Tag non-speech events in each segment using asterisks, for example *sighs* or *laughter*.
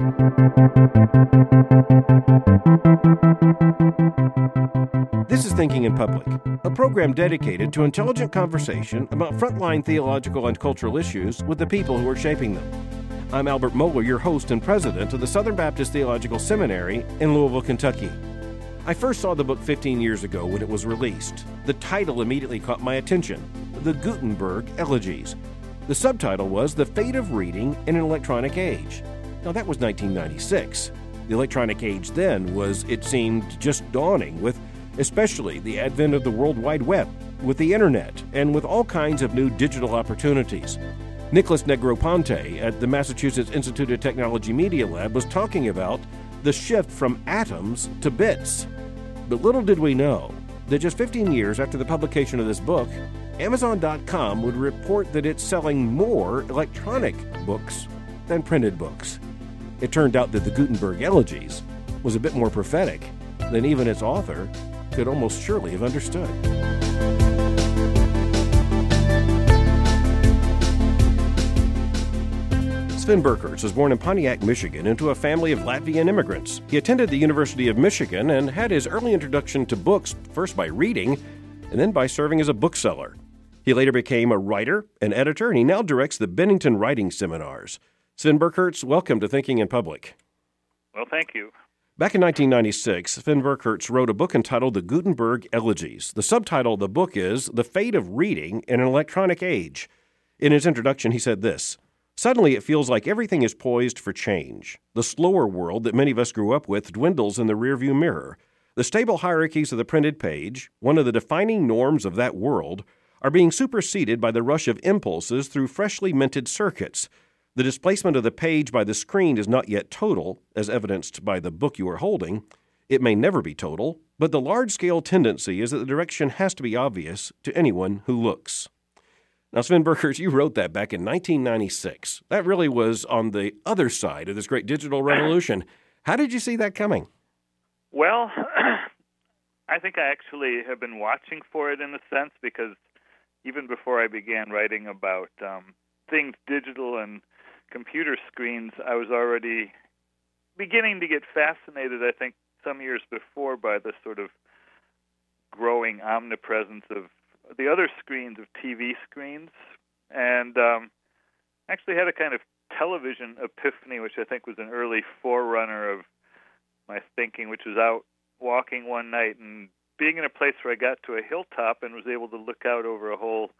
This is Thinking in Public, a program dedicated to intelligent conversation about frontline theological and cultural issues with the people who are shaping them. I'm Albert Mohler, your host and president of the Southern Baptist Theological Seminary in Louisville, Kentucky. I first saw the book 15 years ago when it was released. The title immediately caught my attention The Gutenberg Elegies. The subtitle was The Fate of Reading in an Electronic Age. Now, that was 1996. The electronic age then was, it seemed, just dawning, with especially the advent of the World Wide Web, with the internet, and with all kinds of new digital opportunities. Nicholas Negroponte at the Massachusetts Institute of Technology Media Lab was talking about the shift from atoms to bits. But little did we know that just 15 years after the publication of this book, Amazon.com would report that it's selling more electronic books than printed books. It turned out that the Gutenberg Elegies was a bit more prophetic than even its author could almost surely have understood. Sven Birkerts was born in Pontiac, Michigan, into a family of Latvian immigrants. He attended the University of Michigan and had his early introduction to books first by reading and then by serving as a bookseller. He later became a writer, an editor, and he now directs the Bennington Writing Seminars. Sven Birkerts, welcome to Thinking in Public. Well, thank you. Back in 1996, Sven Birkerts wrote a book entitled The Gutenberg Elegies. The subtitle of the book is The Fate of Reading in an Electronic Age. In his introduction, he said this Suddenly, it feels like everything is poised for change. The slower world that many of us grew up with dwindles in the rearview mirror. The stable hierarchies of the printed page, one of the defining norms of that world, are being superseded by the rush of impulses through freshly minted circuits. The displacement of the page by the screen is not yet total, as evidenced by the book you are holding. It may never be total, but the large scale tendency is that the direction has to be obvious to anyone who looks. Now, Sven Birkerts, you wrote that back in 1996. That really was on the other side of this great digital revolution. How did you see that coming? Well, *clears throat* I think I actually have been watching for it in a sense because even before I began writing about um, things digital and computer screens, I was already beginning to get fascinated, I think, some years before by the sort of growing omnipresence of the other screens of TV screens, and um, actually had a kind of television epiphany, which I think was an early forerunner of my thinking, which was out walking one night and being in a place where I got to a hilltop and was able to look out over a whole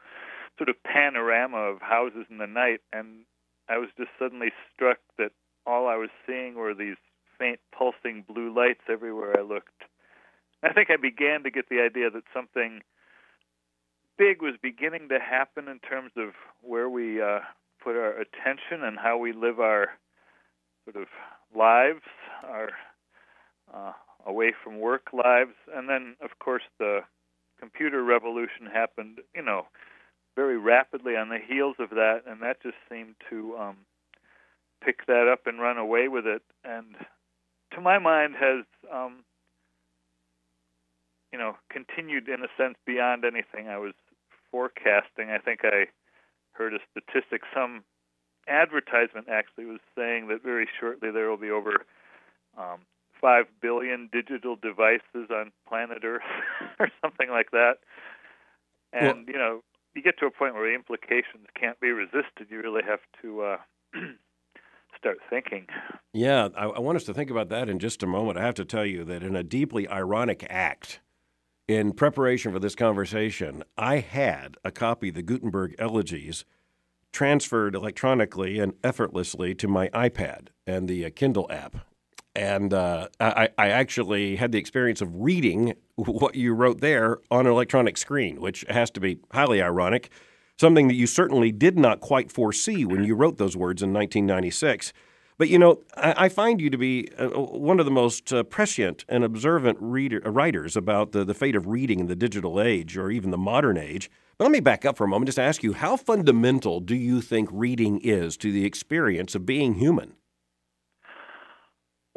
sort of panorama of houses in the night, and I was just suddenly struck that all I was seeing were these faint pulsing blue lights everywhere I looked. I think I began to get the idea that something big was beginning to happen in terms of where we uh, put our attention and how we live our sort of lives, our uh, away from work lives, and then of course the computer revolution happened, you know, very rapidly on the heels of that, and that just seemed to um, pick that up and run away with it, and to my mind has um, you know continued in a sense beyond anything I was forecasting. I think I heard a statistic. Some advertisement actually was saying that very shortly there will be over um, five billion digital devices on planet Earth, *laughs* or something like that. And well, you know, you get to a point where the implications can't be resisted. You really have to. Uh, *clears throat* start thinking. Yeah, I, I want us to think about that in just a moment. I have to tell you that in a deeply ironic act, in preparation for this conversation, I had a copy of the Gutenberg Elegies transferred electronically and effortlessly to my iPad and the uh, Kindle app. And uh, I, I, actually had the experience of reading what you wrote there on an electronic screen, which has to be highly ironic, something that you certainly did not quite foresee when you wrote those words in 1996. But you know, I, I find you to be uh, one of the most uh, prescient and observant reader, uh, writers about the, the fate of reading in the digital age or even the modern age. But let me back up for a moment just to ask you how fundamental do you think reading is to the experience of being human?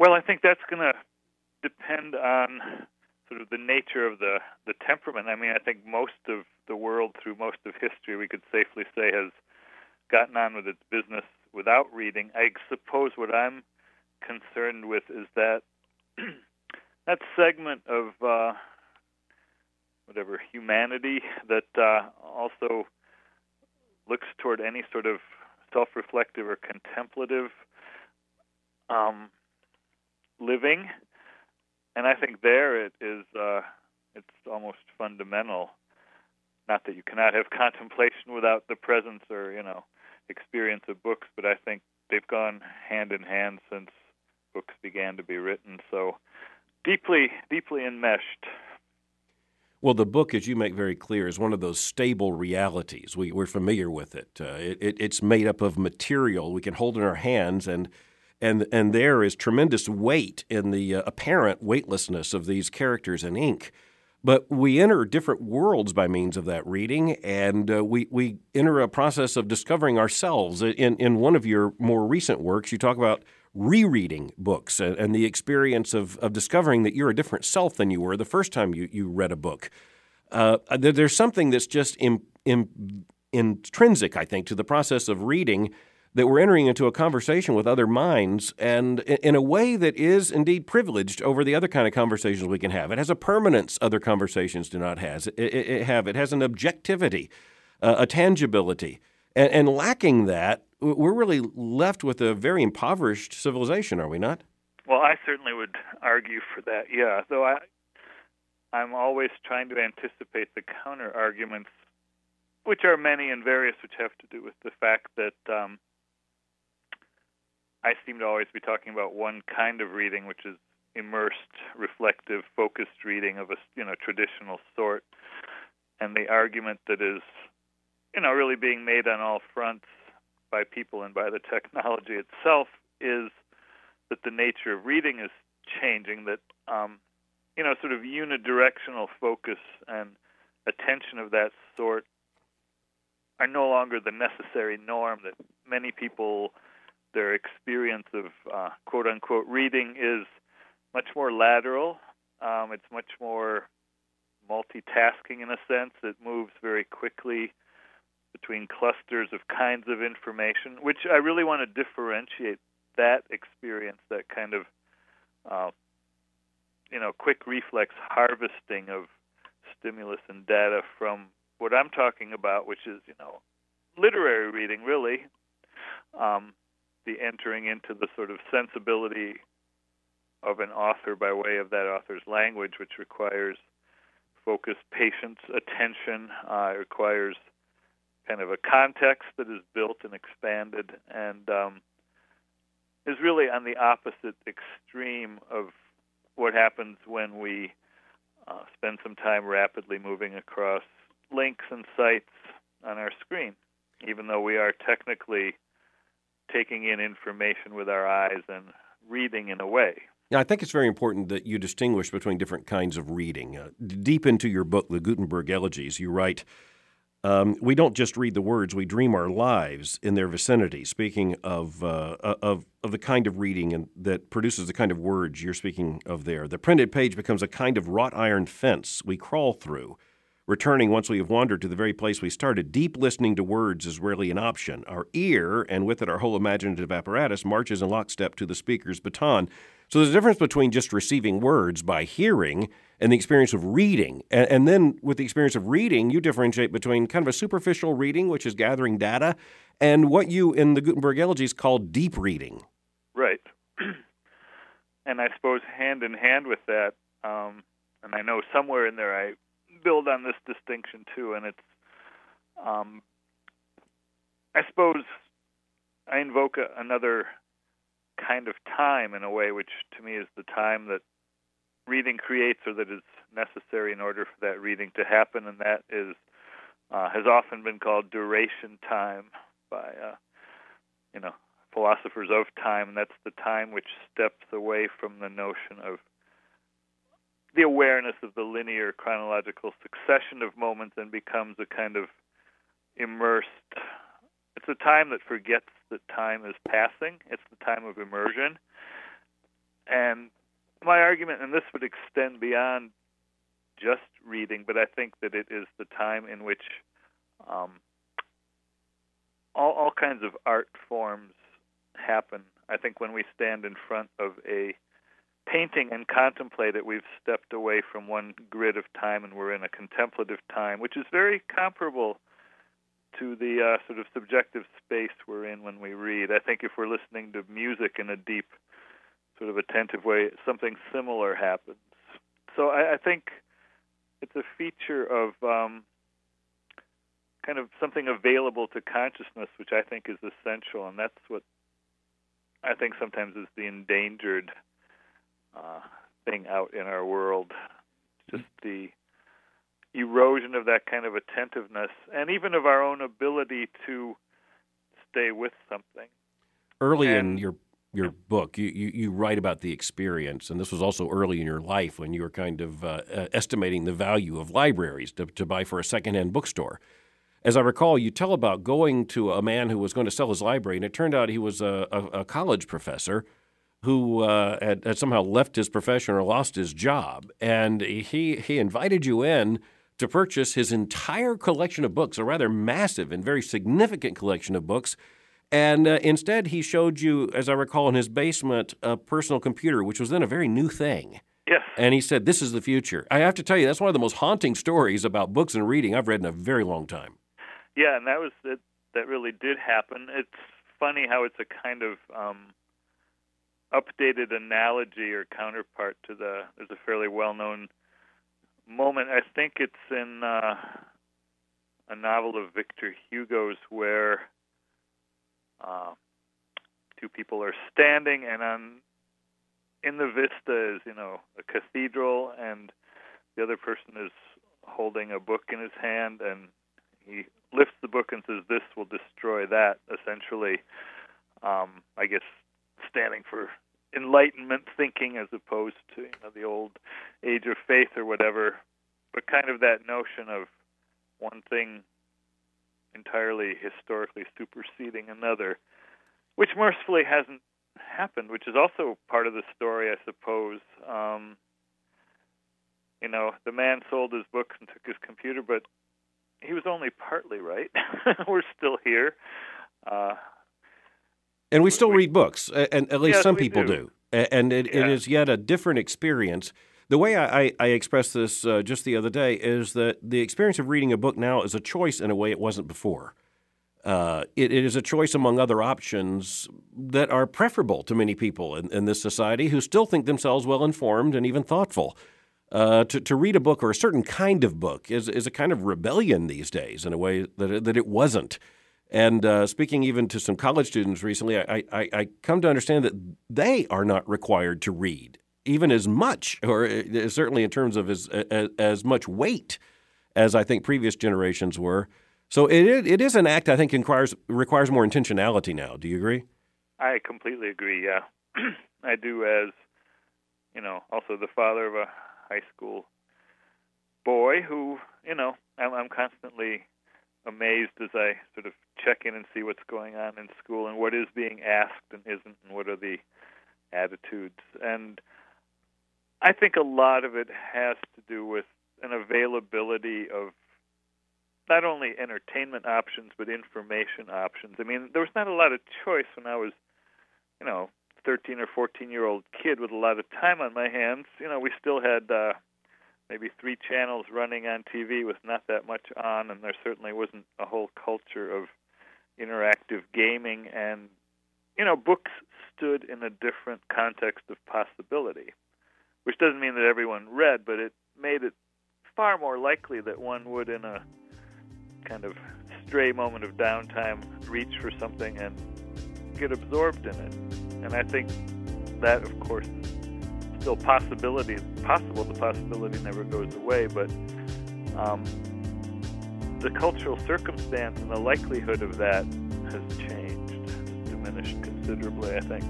Well, I think that's going to depend on sort of the nature of the, the temperament. I mean, I think most of the world through most of history, we could safely say, has gotten on with its business without reading. I suppose what I'm concerned with is that *clears throat* that segment of uh, whatever humanity that uh, also looks toward any sort of self-reflective or contemplative um, living, and I think there it is. Uh, it's almost fundamental. Not that you cannot have *laughs* contemplation without the presence or you know experience of books, but I think they've gone hand in hand since books began to be written. So deeply, deeply enmeshed. Well, the book, as you make very clear, is one of those stable realities. We, are familiar with it. Uh, it, it. It's made up of material we can hold in our hands, and and and there is tremendous weight in the uh, apparent weightlessness of these characters in ink. But we enter different worlds by means of that reading, and uh, we, we enter a process of discovering ourselves. In, in one of your more recent works, you talk about rereading books and, and the experience of, of discovering that you're a different self than you were the first time you, you read a book. Uh, there, there's something that's just in, in, intrinsic, I think, to the process of reading that we're entering into a conversation with other minds and in a way that is indeed privileged over the other kind of conversations we can have. It has a permanence other conversations do not has. It, it, it have. It has an objectivity, uh, a tangibility. And, and lacking that, we're really left with a very impoverished civilization, are we not? Well, I certainly would argue for that, yeah. Though I, I'm always trying to anticipate the counter arguments, which are many and various, which have to do with the fact that um, I seem to always be talking about one kind of reading, which is immersed, reflective, focused reading of a you know traditional sort, and the argument that is you know really being made on all fronts by people and by the technology itself is that the nature of reading is changing. That um, you know sort of unidirectional focus and attention of that sort are no longer the necessary norm. That many people their experience of uh, quote unquote reading is much more lateral. Um, it's much more multitasking in a sense. It moves very quickly between clusters of kinds of information, which I really want to differentiate that experience, that kind of uh, you know quick reflex harvesting of stimulus and data from what I'm talking about, which is you know literary reading, really. Um, the entering into the sort of sensibility of an author by way of that author's language, which requires focus, patience, attention. Uh, requires kind of a context that is built and expanded, and um, is really on the opposite extreme of what happens when we uh, spend some time rapidly moving across links and sites on our screen, even though we are technically taking in information with our eyes and reading in a way. Yeah, I think it's very important that you distinguish between different kinds of reading. Uh, deep into your book, The Gutenberg Elegies, you write, um, "We don't just read the words; we dream our lives in their vicinity." Speaking of uh, of of the kind of reading and that produces the kind of words you're speaking of there, the printed page becomes a kind of wrought iron fence we crawl through Returning once we have wandered to the very place we started, deep listening to words is rarely an option. Our ear, and with it our whole imaginative apparatus, marches in lockstep to the speaker's baton. So there's a difference between just receiving words by hearing and the experience of reading. And, and, then with the experience of reading, you differentiate between kind of a superficial reading, which is gathering data, and what you in the Gutenberg Elegies call deep reading. Right. *clears throat* and I suppose hand in hand with that, um, and I know somewhere in there I build on this distinction too, and it's, um, I suppose, I invoke a, another kind of time in a way, which to me is the time that reading creates, or that is necessary in order for that reading to happen, and that is uh, has often been called duration time by uh, you know philosophers of time, and that's the time which steps away from the notion of the awareness of the linear chronological succession of moments and becomes a kind of immersed it's a time that forgets that time is passing. It's the time of immersion. And my argument and this would extend beyond just reading but i think that it is the time in which um, all, all kinds of art forms happen. I think when we stand in front of a painting and contemplate it, we've stepped away from one grid of time and we're in a contemplative time, which is very comparable to the uh, sort of subjective space we're in when we read. I think if we're listening to music in a deep, sort of attentive way, something similar happens. So I, I think it's a feature of um, kind of something available to consciousness, which I think is essential, and that's what I think sometimes is the endangered uh, thing out in our world. Just the erosion of that kind of attentiveness, and even of our own ability to stay with something. Early and, in your your book, you, you, you, write about the experience, and this was also early in your life when you were kind of uh, uh, estimating the value of libraries to, to buy for a secondhand bookstore. As I recall, you tell about going to a man who was going to sell his library, and it turned out he was a, a, a college professor who uh, had, had, somehow left his profession or lost his job, and he he invited you in to purchase his entire collection of books, a rather massive and very significant collection of books. And uh, instead, he showed you, as I recall, in his basement, a personal computer, which was then a very new thing. Yes. And he said, This is the future. I have to tell you, that's one of the most haunting stories about books and reading I've read in a very long time. Yeah, and that was that. That really did happen. It's funny how it's a kind of um, updated analogy or counterpart to the. There's a fairly well-known moment. I think it's in uh, a novel of Victor Hugo's where uh, two people are standing, and on in the vista is you know a cathedral, and the other person is holding a book in his hand, and he lifts the book and says, "This will destroy that." Essentially, um, I guess standing for enlightenment thinking as opposed to you know the old age of faith or whatever but kind of that notion of one thing entirely historically superseding another which mercifully hasn't happened which is also part of the story i suppose. Um you know the man sold his books and took his computer but he was only partly right. *laughs* We're still here. Uh and we still read books, and at least yes, some people do. do. And it, yeah. it is yet a different experience. The way I, I, I expressed this uh, just the other day is that the experience of reading a book now is a choice in a way it wasn't before. Uh, it, it is a choice among other options that are preferable to many people in, in this society who still think themselves well informed and even thoughtful. Uh, to, to read a book or a certain kind of book is, is a kind of rebellion these days in a way that that it wasn't. And uh, speaking even to some college students recently, I, I, I, come to understand that they are not required to read even as much, or uh, certainly in terms of as, as, as much weight as I think previous generations were. So it it is an act I think requires requires more intentionality now. Do you agree? I completely agree. Yeah, *clears throat* I do. As you know, also the father of a high school boy who you know I'm, I'm constantly amazed as I sort of check in and see what's going on in school and what is being asked and isn't, and what are the attitudes. And I think a lot of it has to do with an availability of not only entertainment options but information options. I mean, there was not a lot of choice when I was, you know, 13 or 14 year old kid with a lot of time on my hands. You know, we still had uh, maybe three channels running on TV with not that much on, and there certainly wasn't a whole culture of interactive gaming. And you know, books stood in a different context of possibility, which doesn't mean that everyone read, but it made it far more likely that one would, in a kind of stray moment of downtime, reach for something and get absorbed in it. And I think that, of course, still possibility possible. The possibility never goes away, but um, the cultural circumstance and the likelihood of that has changed, diminished considerably. I think.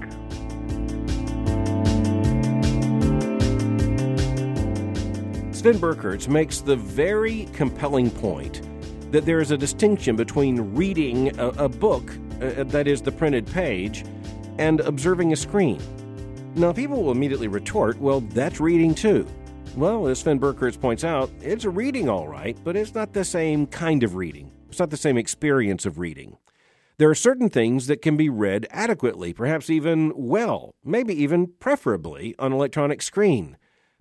Sven Birkerts makes the very compelling point that there is a distinction between reading a, a book, uh, that is the printed page, and observing a screen. Now, people will immediately retort, well, that's reading too. Well, as Sven Birkerts points out, it's a reading all right, but it's not the same kind of reading. It's not the same experience of reading. There are certain things that can be read adequately, perhaps even well, maybe even preferably on electronic screen.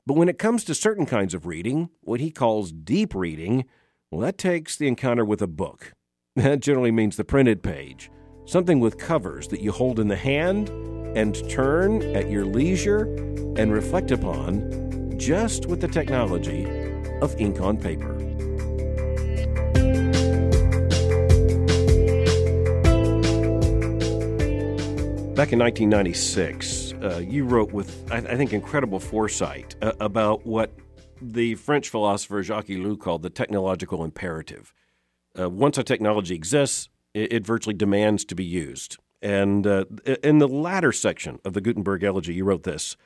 But when it comes to certain kinds of reading, what he calls deep reading, well, that takes the encounter with a book. *laughs* That generally means the printed page, something with covers that you hold in the hand and turn at your leisure and reflect upon just with the technology of ink on paper. Back in 1996, uh, you wrote with, I, I think, incredible foresight uh, about what the French philosopher Jacques Ellul called the technological imperative. Uh, once a technology exists, it, it, virtually demands to be used. And uh, in the latter section of the Gutenberg Elegy, you wrote this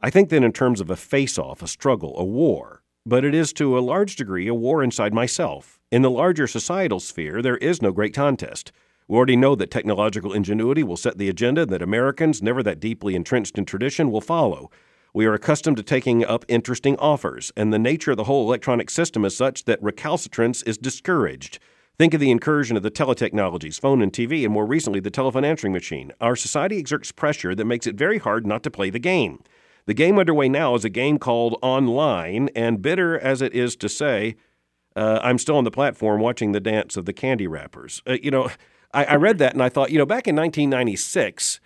I think that in terms of a face off, a struggle, a war, but it is to a large degree a war inside myself. In the larger societal sphere, there is no great contest. We already know that technological ingenuity will set the agenda, that Americans, never that deeply entrenched in tradition, will follow. We are accustomed to taking up interesting offers, and the nature of the whole electronic system is such that recalcitrance is discouraged. Think of the incursion of the teletechnologies, phone and TV, and more recently the telephone answering machine. Our society exerts pressure that makes it very hard not to play the game. The game underway now is a game called online, and bitter as it is to say, uh, I'm still on the platform watching the dance of the candy wrappers. Uh, you know, I, I read that and I thought, you know, back in 1996,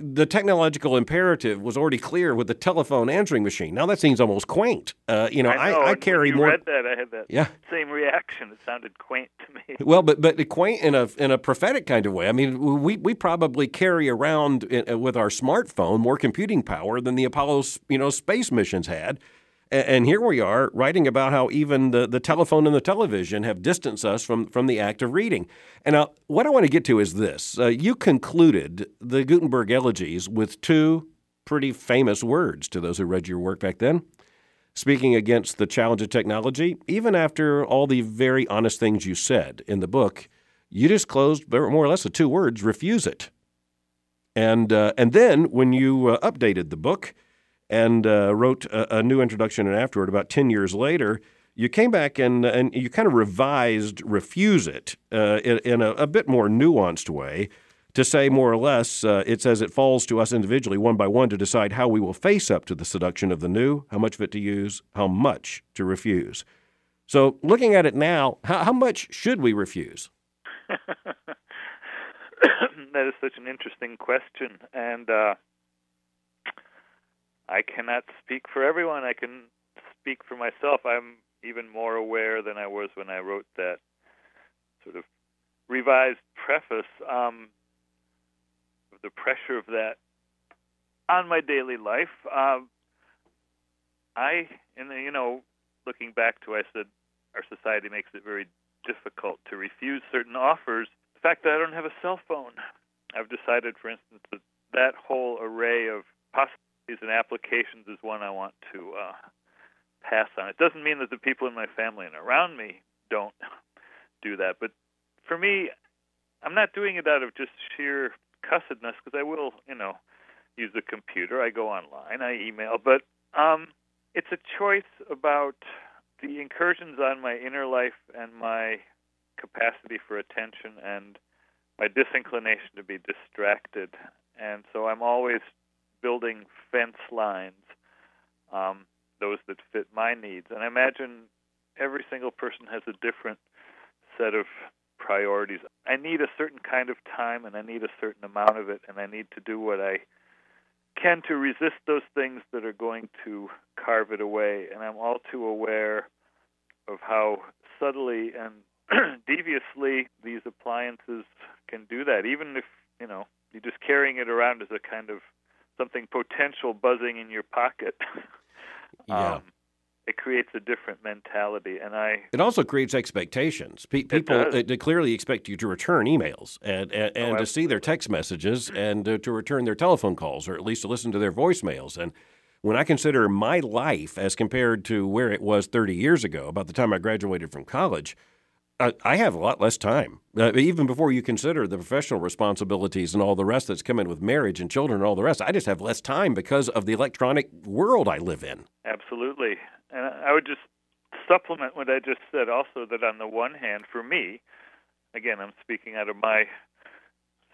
the technological imperative was already clear with the telephone answering machine. Now that seems almost quaint. Uh, you know, I, know. I, I carry when more. read that, I had that yeah. same reaction. It sounded quaint to me. *laughs* Well, but but quaint in a in a prophetic kind of way. I mean, we we probably carry around in, uh, with our smartphone more computing power than the Apollo you know space missions had. And here we are writing about how even the, the telephone and the television have distanced us from, from the act of reading. And now, what I want to get to is this. Uh, you concluded the Gutenberg elegies with two pretty famous words to those who read your work back then. Speaking against the challenge of technology, even after all the very honest things you said in the book, you just disclosed more or less the two words refuse it. And, uh, and then when you uh, updated the book, and uh, wrote a, a, new introduction and afterward about 10 years later. You came back and, and you kind of revised Refuse It uh, in, in a, a, bit more nuanced way to say more or less uh, it says it falls to us individually, one by one, to decide how we will face up to the seduction of the new, how much of it to use, how much to refuse. So, looking at it now, how, how much should we refuse? *laughs* *laughs* that is such an interesting question. And uh, I cannot speak for everyone. I can speak for myself. I'm even more aware than I was when I wrote that sort of revised preface um, of the pressure of that on my daily life. Um, I, and you know, looking back to, I said our society makes it very difficult to refuse certain offers. The fact that I don't have a cell phone, I've decided, for instance, that that whole array of possibilities and applications is one I want to uh, pass on. It doesn't mean that the people in my family and around me don't do that, but for me, I'm not doing it out of just sheer cussedness because I will, you know, use the computer. I go online, I email, but um, it's a choice about the incursions on my inner life and my capacity for attention and my disinclination to be distracted. And so I'm always building fence lines, um, those that fit my needs. And I imagine every single person has a different set of priorities. I need a certain kind of time and I need a certain amount of it, and I need to do what I can to resist those things that are going to carve it away. And I'm all too aware of how subtly and *clears throat* deviously these appliances can do that, even if, you know, you're just carrying it around as a kind of something potential buzzing in your pocket. *laughs* yeah. Um, it creates a different mentality, and I. It also creates expectations. Pe- people it clearly expect you to return emails and and, and oh, to see their text messages and uh, to return their telephone calls, or at least to listen to their voicemails. And when I consider my life as compared to where it was 30 years ago, about the time I graduated from college, I have a lot less time. Uh, even before you consider the professional responsibilities and all the rest that's coming with marriage and children and all the rest, I just have less time because of the electronic world I live in. Absolutely. And I would just supplement what I just said also that on the one hand, for me, again, I'm speaking out of my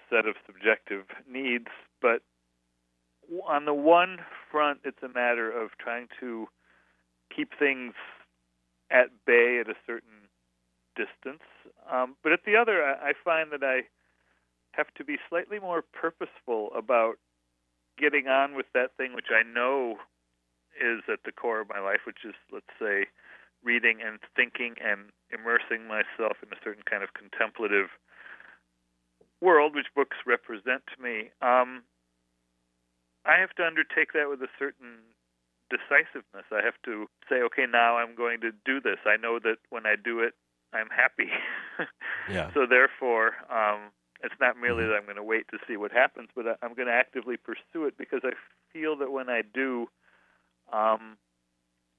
set of subjective needs. But on the one front, it's a matter of trying to keep things at bay at a certain distance. Um, but at the other, I, find that I have to be slightly more purposeful about getting on with that thing which I know is at the core of my life, which is, let's say, reading and thinking and immersing myself in a certain kind of contemplative world, which books represent to me. Um, I have to undertake that with a certain decisiveness. I have to say, okay, now I'm going to do this. I know that when I do it, I'm happy. *laughs* yeah. So therefore, um, it's not merely mm-hmm. that I'm going to wait to see what happens, but I'm going to actively pursue it because I feel that when I do, um,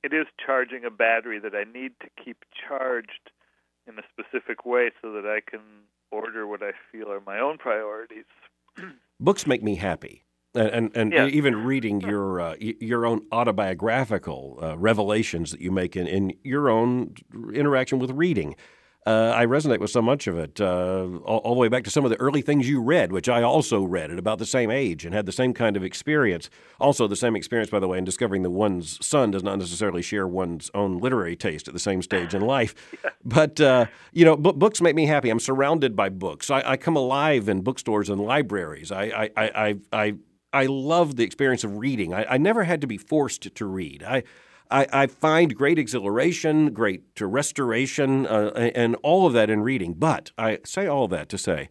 it is charging a battery that I need to keep charged in a specific way so that I can order what I feel are my own priorities. *clears throat* Books make me happy. And and, even reading your uh, your own autobiographical uh, revelations that you make in, in your own interaction with reading, uh, I resonate with so much of it, uh, all, all, the way back to some of the early things you read, which I also read at about the same age and had the same kind of experience. Also, the same experience, by the way, in discovering that one's son does not necessarily share one's own literary taste at the same stage in *laughs* life. But, uh, you know, b- books make me happy. I'm surrounded by books. I, I come alive in bookstores and libraries. I, I, I, I, I love the experience of reading. I, I never had to be forced to read. I, I, I find great exhilaration, great restoration, uh, and all of that in reading. But I say all that to say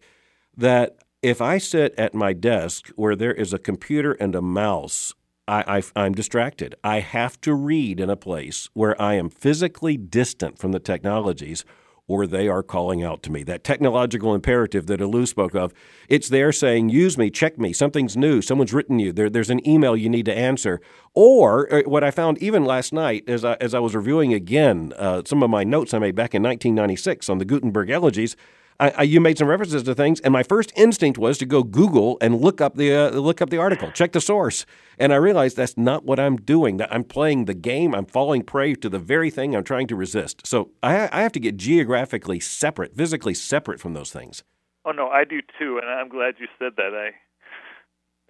that if I sit at my desk where there is a computer and a mouse, I, am distracted. I have to read in a place where I am physically distant from the technologies or they are calling out to me. That technological imperative that Ellul spoke of, it's there saying, use me, check me, something's new, someone's written you, there, there's an email you need to answer. Or uh, what I found even last night as I, as I was reviewing again uh, some of my notes I made back in 1996 on the Gutenberg elegies, I, I, you made some references to things, and my first instinct was to go Google and look up the uh, look up the article, *sighs* check the source, and I realized that's not what I'm doing. That I'm playing the game. I'm falling prey to the very thing I'm trying to resist. So I, I have to get geographically separate, physically separate from those things. Oh no, I do too, and I'm glad you said that. I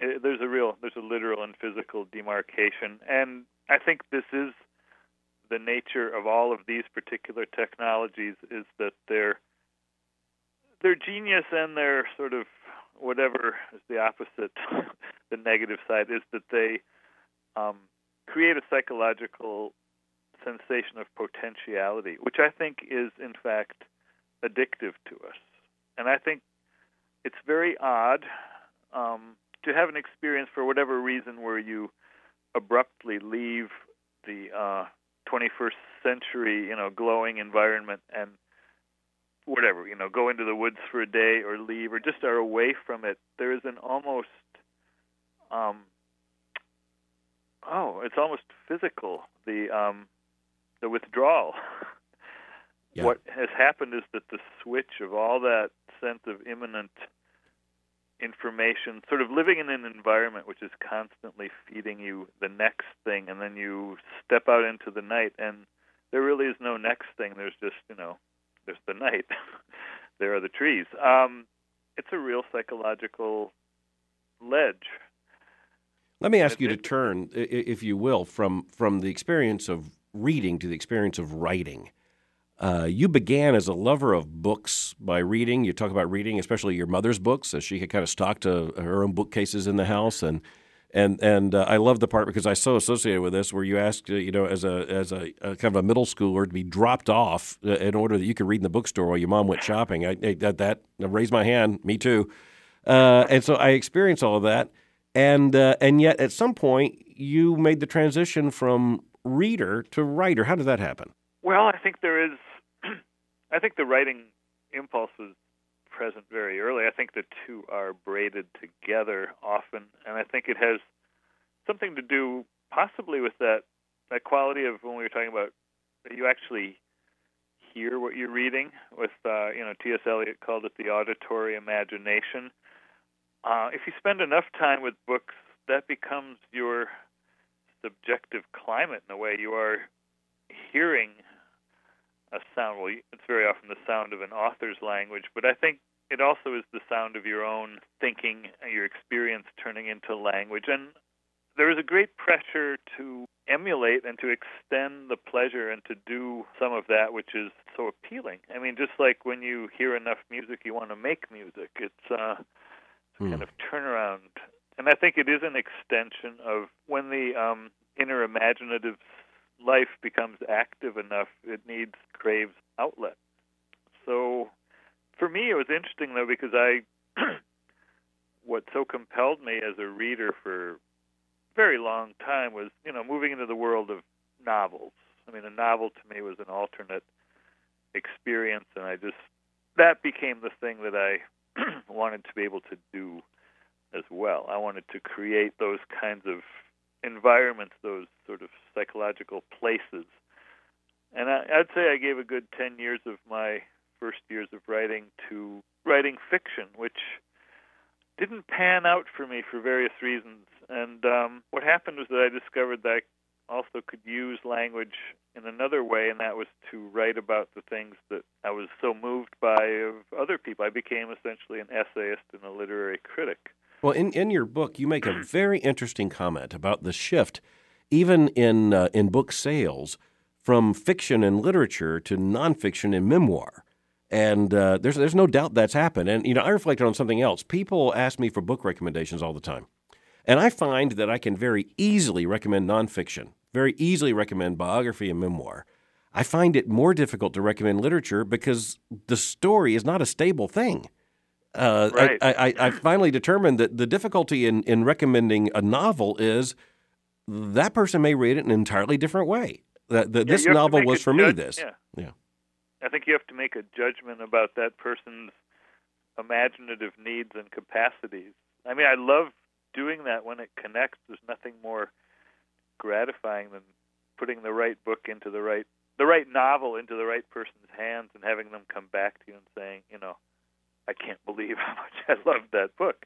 it, eh, there's a real, there's a literal and physical demarcation, and I think this is the nature of all of these particular technologies is that they're their genius and their sort of whatever is the opposite, *laughs* the negative side is that they um, create a psychological sensation of potentiality, which I think is in fact addictive to us. And I think it's very odd um, to have an experience for whatever reason where you abruptly leave the uh, 21st century, you know, glowing environment and whatever, you know, go into the woods for a day or leave or just are away from it, there is an almost um oh, it's almost physical, the um the withdrawal. *laughs* Yeah. What has happened is that the switch of all that sense of imminent information, sort of living in an environment which is constantly feeding you the next thing, and then you step out into the night, and there really is no next thing. There's just, you know, there's the night, *laughs* there are the trees. Um, it's a real psychological ledge. Let me ask you to turn, if you will, from from the experience of reading to the experience of writing. Uh, you began as a lover of books by reading. You talk about reading, especially your mother's books, as she had kind of stocked uh, her own bookcases in the house, and and and uh, I love the part because I so associated with this, where you asked, uh, you know, as a as a, a, kind of a middle schooler to be dropped off uh, in order that you could read in the bookstore while your mom went shopping. I, I that that raised my hand, me too, uh, and so I experienced all of that, and uh, and yet at some point you made the transition from reader to writer. How did that happen? Well, I think there is, *clears throat* I think the writing impulse was present very early. I think the two are braided together often, and I think it has something to do possibly with that that quality of when we were talking about that you actually hear what you're reading. With uh, you know, T.S. Eliot called it the auditory imagination. Uh, if you spend enough time with books, that becomes your subjective climate in a way. You are hearing a sound. Well, it's very often the sound of an author's language, but I think it also is the sound of your own thinking, your experience turning into language. And there is a great pressure to emulate and to extend the pleasure and to do some of that which is so appealing. I mean, just like when you hear enough music, you want to make music. It's, uh, it's a hmm. kind of turnaround. And I think it is an extension of when the um, inner imaginative life becomes active enough, it needs, craves outlet. So for me, it was interesting though because I, *clears throat* what so compelled me as a reader for a very long time was you know moving into the world of novels. I mean, a novel to me was an alternate experience, and I just that became the thing that I *clears throat* wanted to be able to do as well. I wanted to create those kinds of environments, those sort of psychological places. And I, I'd say I gave a good 10 years of my first years of writing to writing fiction, which didn't pan out for me for various reasons. And um, what happened was that I discovered that I also could use language in another way, and that was to write about the things that I was so moved by of other people. I became essentially an essayist and a literary critic. Well, in, in your book, you make a *clears throat* very interesting comment about the shift, even in uh, in book sales, from fiction and literature to nonfiction and memoir. And uh, there's there's no doubt that's happened. And you know, I reflected on something else. People ask me for book recommendations all the time, and I find that I can very easily recommend nonfiction, very easily recommend biography and memoir. I find it more difficult to recommend literature because the story is not a stable thing. Uh, right. I, I, I, finally determined that the difficulty in, in recommending a novel is that person may read it in an entirely different way. That, yeah, this novel was for judge, me. This, yeah. yeah. I think you have to make a judgment about that person's imaginative needs and capacities. I mean, I love doing that when it connects. There's nothing more gratifying than putting the right book into the right the right novel into the right person's hands and having them come back to you and saying, you know, I can't believe *laughs* how much I loved that book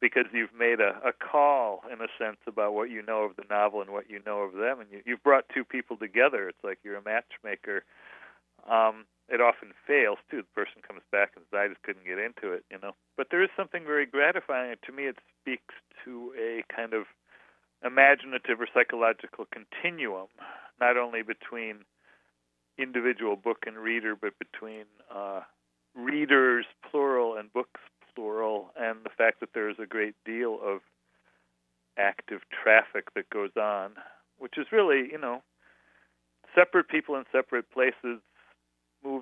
because you've made a, a call in a sense about what you know of the novel and what you know of them and you, you've brought two people together. It's like you're a matchmaker um, it often fails too. The person comes back and says, "I just couldn't get into it," you know. But there is something very gratifying. To me, it speaks to a kind of imaginative or psychological continuum, not only between individual book and reader, but between uh, readers plural and books plural, and the fact that there is a great deal of active traffic that goes on, which is really, you know, separate people in separate places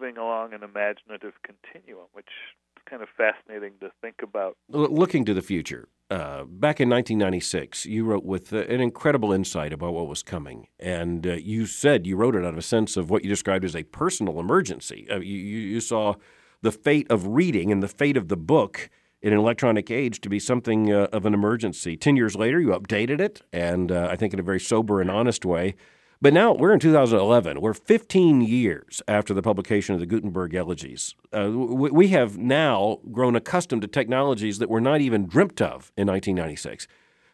moving along an imaginative continuum, which is kind of fascinating to think about. Looking to the future, uh, back in 1996, you wrote with uh, an incredible insight about what was coming. And uh, you said you wrote it out of a sense of what you described as a personal emergency. Uh, you, you, saw the fate of reading and the fate of the book in an electronic age to be something uh, of an emergency. Ten years later, you updated it, and uh, I think in a very sober and honest way. But now we're in 2011. We're 15 years after the publication of the Gutenberg Elegies. Uh, we have now grown accustomed to technologies that were not even dreamt of in 1996.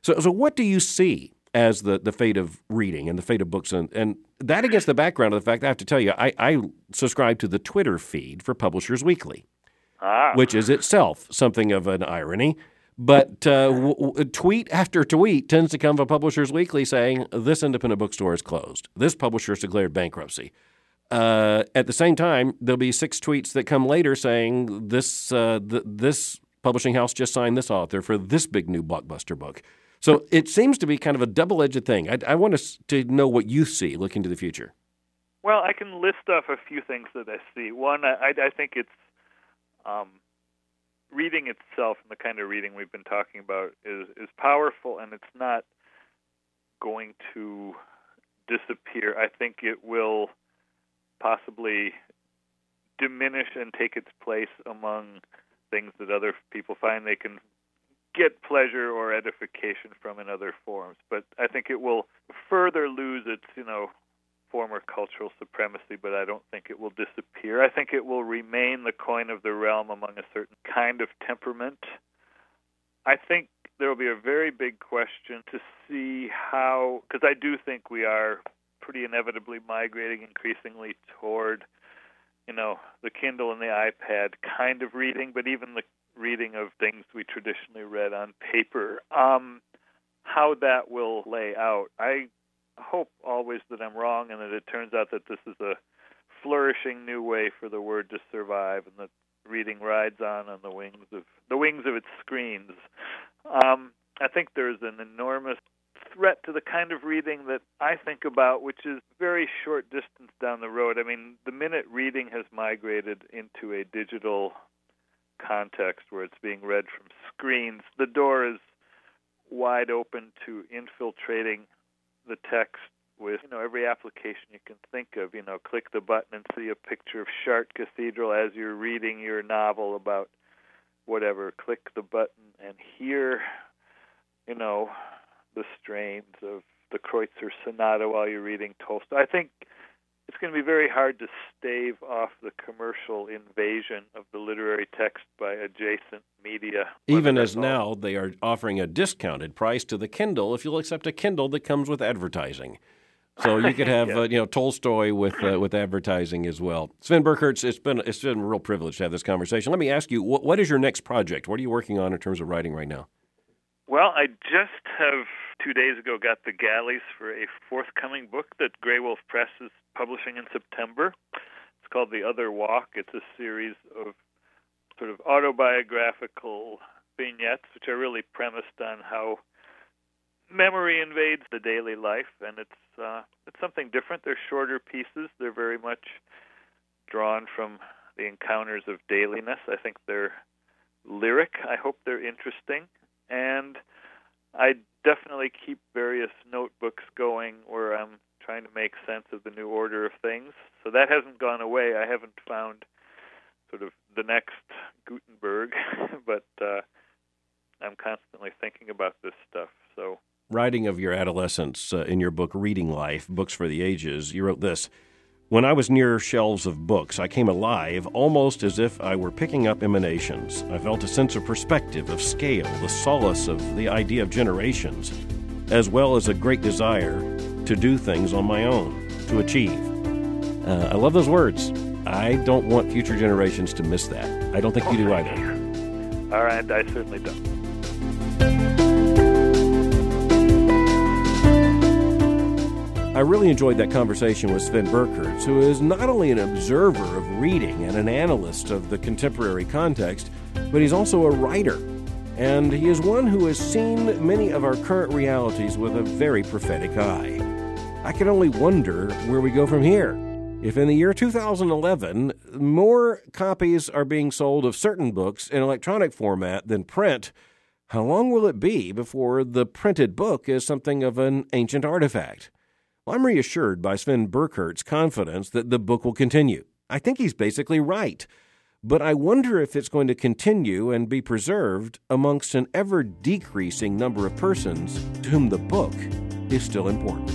So, so what do you see as the, the fate of reading and the fate of books? And, and that against the background of the fact I have to tell you, I, I subscribe to the Twitter feed for Publishers Weekly, ah. which is itself something of an irony. But uh, w- tweet after tweet tends to come from Publishers Weekly saying this independent bookstore is closed. This publisher has declared bankruptcy. Uh, at the same time, there'll be six tweets that come later saying this uh, th- this publishing house just signed this author for this big new blockbuster book. So it seems to be kind of a double edged thing. I, I want us to know what you see looking to the future. Well, I can list off a few things that I see. One, I, I think it's um, reading itself and the kind of reading we've been talking about is is powerful and it's not going to disappear. I think it will possibly diminish and take its place among things that other people find they can get pleasure or edification from in other forms. But I think it will further lose its, you know, former cultural supremacy, but I don't think it will disappear. I think it will remain the coin of the realm among a certain kind of temperament. I think there will be a very big question to see how, because I do think we are pretty inevitably migrating increasingly toward you know, the Kindle and the iPad kind of reading, but even the reading of things we traditionally read on paper. Um, how that will lay out. I hope always that I'm wrong and that it turns out that this is a flourishing new way for the word to survive and that reading rides on on the wings of the wings of its screens. Um, I think there's an enormous threat to the kind of reading that I think about, which is very short distance down the road. I mean, the minute reading has migrated into a digital context where it's being read from screens, the door is wide open to infiltrating the text with you know every application you can think of. You know, click the button and see a picture of Chartres Cathedral as you're reading your novel about whatever. Click the button and hear, you know, the strains of the Kreutzer Sonata while you're reading Tolstoy. I think it's going to be very hard to stave off the commercial invasion of the literary text by adjacent media. Even as now they are offering a discounted price to the Kindle if you'll accept a Kindle that comes with advertising. So you could *laughs* have uh, you know Tolstoy with uh, with advertising as well. Sven Birkerts, it's been it's been a real privilege to have this conversation. Let me ask you, what, what is your next project? What are you working on in terms of writing right now? Well, I just have two days ago got the galleys for a forthcoming book that Graywolf Press is publishing in September. It's called The Other Walk. It's a series of sort of autobiographical vignettes, which are really premised on how memory invades the daily life, and it's uh, it's something different. They're shorter pieces. They're very much drawn from the encounters of dailiness. I think they're lyric. I hope they're interesting, and I definitely keep various notebooks going where I'm trying to make sense of the new order of things. So that hasn't gone away. I haven't found sort of the next Gutenberg, *laughs* but uh, I'm constantly thinking about this stuff. So, writing of your adolescence uh, in your book Reading Life: Books for the Ages, you wrote this. When I was near shelves of books, I came alive almost as if I were picking up emanations. I felt a sense of perspective, of scale, the solace of the idea of generations, as well as a great desire to do things on my own, to achieve. Uh, I love those words. I don't want future generations to miss that. I don't think you do either. All right, I certainly don't. I really enjoyed that conversation with Sven Birkerts, who is not only an observer of reading and an analyst of the contemporary context, but he's also a writer. And he is one who has seen many of our current realities with a very prophetic eye. I can only wonder where we go from here. If in the year 2011 more copies are being sold of certain books in electronic format than print, how long will it be before the printed book is something of an ancient artifact? I'm reassured by Sven Birkerts' confidence that the book will continue. I think he's basically right. But I wonder if it's going to continue and be preserved amongst an ever decreasing number of persons to whom the book is still important.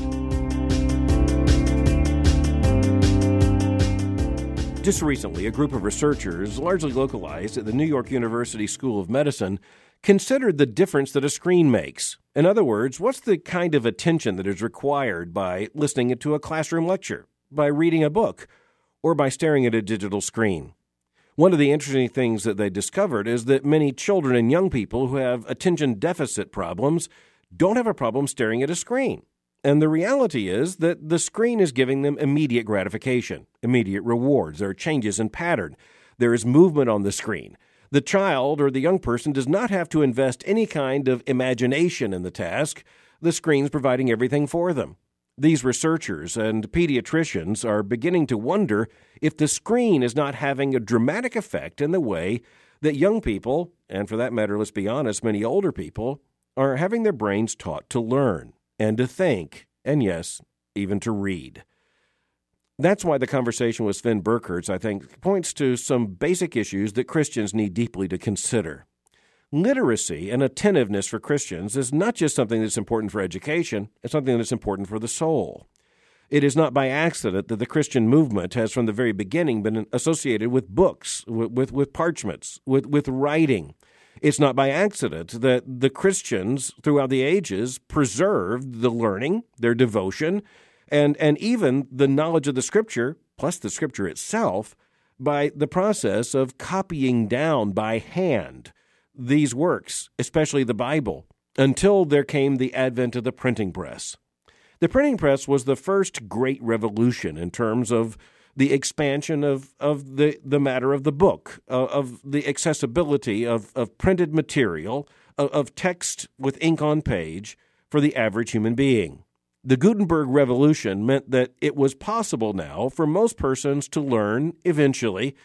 Just recently, a group of researchers, largely localized at the New York University School of Medicine, considered the difference that a screen makes. In other words, what's the kind of attention that is required by listening to a classroom lecture, by reading a book, or by staring at a digital screen? One of the interesting things that they discovered is that many children and young people who have attention deficit problems don't have a problem staring at a screen. And the reality is that the screen is giving them immediate gratification, immediate rewards. There are changes in pattern. There is movement on the screen. The child or the young person does not have to invest any kind of imagination in the task. The screen's providing everything for them. These researchers and pediatricians are beginning to wonder if the screen is not having a dramatic effect in the way that young people, and for that matter, let's be honest, many older people, are having their brains taught to learn and to think, and yes, even to read. That's why the conversation with Sven Birkerts, I think, points to some basic issues that Christians need deeply to consider. Literacy and attentiveness for Christians is not just something that's important for education, it's something that's important for the soul. It is not by accident that the Christian movement has from the very beginning been associated with books, with, with, with parchments, with, with writing. It's not by accident that the Christians throughout the ages preserved the learning, their devotion, and, and even the knowledge of the Scripture, plus the Scripture itself, by the process of copying down by hand these works, especially the Bible, until there came the advent of the printing press. The printing press was the first great revolution in terms of the expansion of, of the, the matter of the book, uh, of the accessibility of, of printed material, of, of text with ink on page for the average human being. The Gutenberg Revolution meant that it was possible now for most persons to learn, eventually,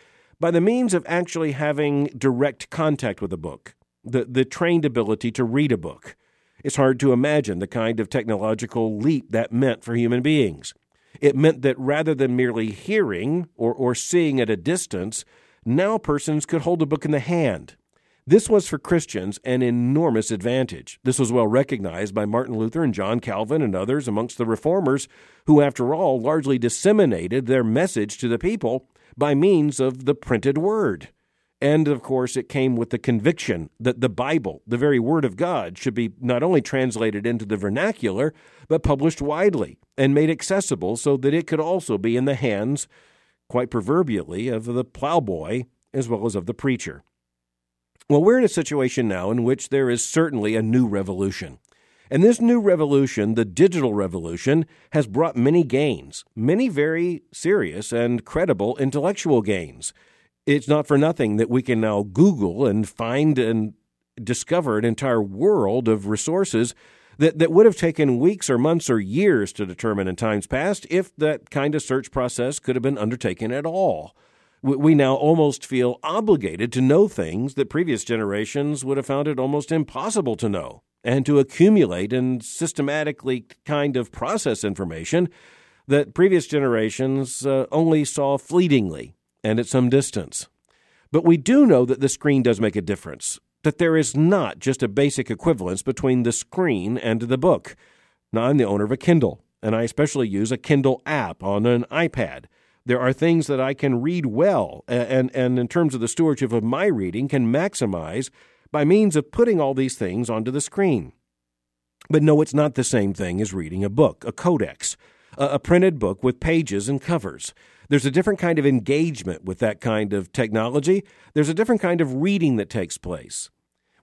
by the means of actually having direct contact with a book, the, the trained ability to read a book. It's hard to imagine the kind of technological leap that meant for human beings. It meant that rather than merely hearing or, or seeing at a distance, now persons could hold a book in the hand. This was for Christians an enormous advantage. This was well recognized by Martin Luther and John Calvin and others amongst the reformers, who, after all, largely disseminated their message to the people by means of the printed word. And of course, it came with the conviction that the Bible, the very Word of God, should be not only translated into the vernacular, but published widely and made accessible so that it could also be in the hands, quite proverbially, of the plowboy as well as of the preacher. Well, we're in a situation now in which there is certainly a new revolution. And this new revolution, the digital revolution, has brought many gains, many very serious and credible intellectual gains it's not for nothing that we can now Google and find and discover an entire world of resources that, that would have taken weeks or months or years to determine in times past if that kind of search process could have been undertaken at all. We now almost feel obligated to know things that previous generations would have found it almost impossible to know, and to accumulate and systematically kind of process information that previous generations uh, only saw fleetingly and at some distance. But we do know that the screen does make a difference, that there is not just a basic equivalence between the screen and the book. Now, I'm the owner of a Kindle, and I especially use a Kindle app on an iPad. There are things that I can read well, and, and in terms of the stewardship of my reading, can maximize by means of putting all these things onto the screen. But no, it's not the same thing as reading a book, a codex, a, a printed book with pages and covers. There's a different kind of engagement with that kind of technology. There's a different kind of reading that takes place.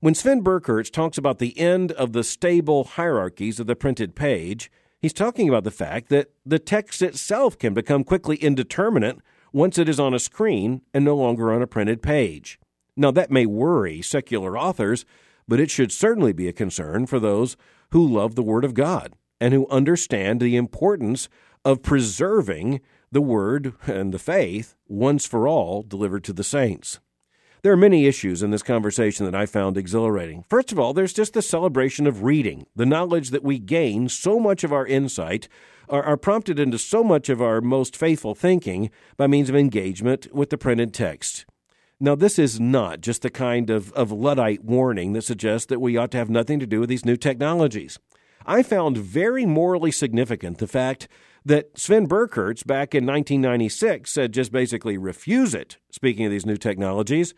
When Sven Birkerts talks about the end of the stable hierarchies of the printed page, he's talking about the fact that the text itself can become quickly indeterminate once it is on a screen and no longer on a printed page. Now, that may worry secular authors, but it should certainly be a concern for those who love the Word of God and who understand the importance of preserving the word and the faith once for all delivered to the saints. There are many issues in this conversation that I found exhilarating. First of all, there's just the celebration of reading, the knowledge that we gain so much of our insight, are, are, prompted into so much of our most faithful thinking by means of engagement with the printed text. Now, this is not just the kind of, of Luddite warning that suggests that we ought to have nothing to do with these new technologies. I found very morally significant the fact that Sven Birkerts back in 1996 said just basically refuse it, speaking of these new technologies.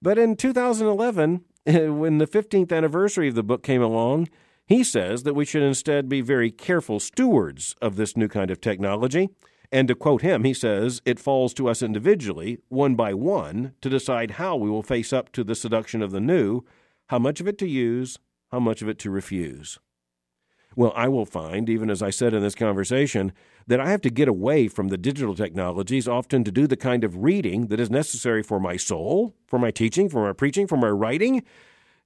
But in 2011, *laughs* eh, when the 15th anniversary of the book came along, he says that we should instead be very careful stewards of this new kind of technology. And to quote him, he says, it falls to us individually, one by one, to decide how we will face up to the seduction of the new, how much of it to use, how much of it to refuse. Well, I will find, even as I said in this conversation, that I have to get away from the digital technologies often to do the kind of reading that is necessary for my soul, for my teaching, for my preaching, for my writing.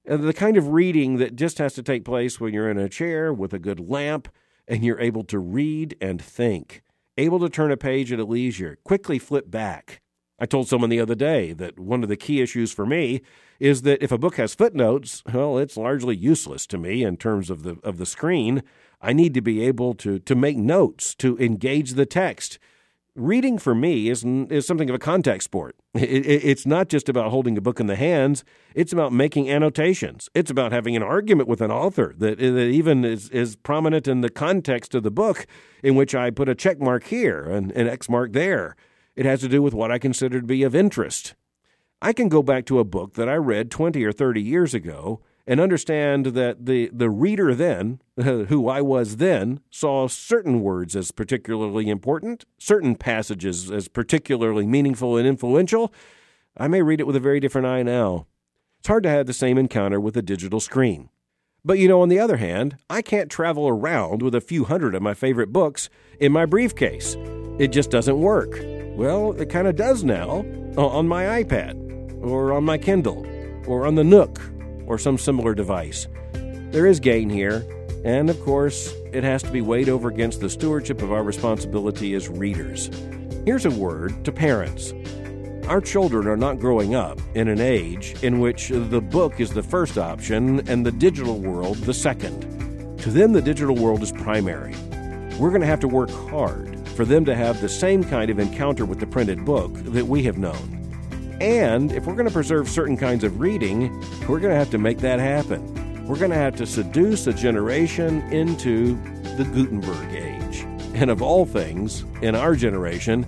Uh, the kind of reading that just has to take place when you're in a chair with a good lamp and you're able to read and think, able to turn a page at a leisure, quickly flip back. I told someone the other day that one of the key issues for me is that if a book has footnotes, well, it's largely useless to me in terms of the of the screen. I need to be able to to make notes, to engage the text. Reading for me is is something of a contact sport. *laughs* It, it, it's not just about holding a book in the hands. It's about making annotations. It's about having an argument with an author that, that even is, is prominent in the context of the book, in which I put a check mark here and an X mark there. It has to do with what I consider to be of interest. I can go back to a book that I read 20 or 30 years ago and understand that the, the reader then, *laughs* who I was then, saw certain words as particularly important, certain passages as particularly meaningful and influential, I may read it with a very different eye now. It's hard to have the same encounter with a digital screen. But you know, on the other hand, I can't travel around with a few hundred of my favorite books in my briefcase. It just doesn't work. Well, it kind of does now oh, on my iPad, or on my Kindle, or on the Nook, or some similar device. There is gain here, and of course, it has to be weighed over against the stewardship of our responsibility as readers. Here's a word to parents. Our children are not growing up in an age in which the book is the first option and the digital world the second. To them, the digital world is primary. We're going to have to work hard for them to have the same kind of encounter with the printed book that we have known. And if we're going to preserve certain kinds of reading, we're going to have to make that happen. We're going to have to seduce a generation into the Gutenberg age. And of all things, in our generation,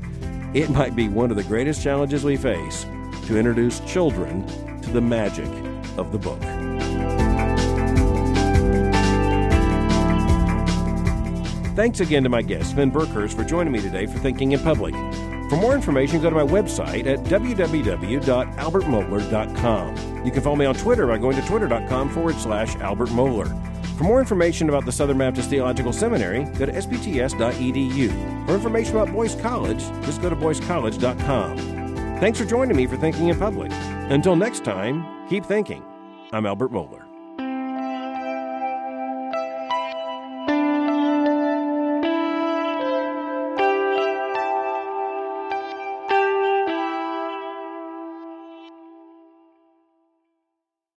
it might be one of the greatest challenges we face to introduce children to the magic of the book. Thanks again to my guest, Sven Birkerts, for joining me today for Thinking in Public. For more information, go to my website at www.albertmohler.com. You can follow me on Twitter by going to twitter.com forward slash Albert Mohler. For more information about the Southern Baptist Theological Seminary, go to sbts.edu. For information about Boyce College, just go to boycecollege.com. Thanks for joining me for Thinking in Public. Until next time, keep thinking. I'm Albert Mohler.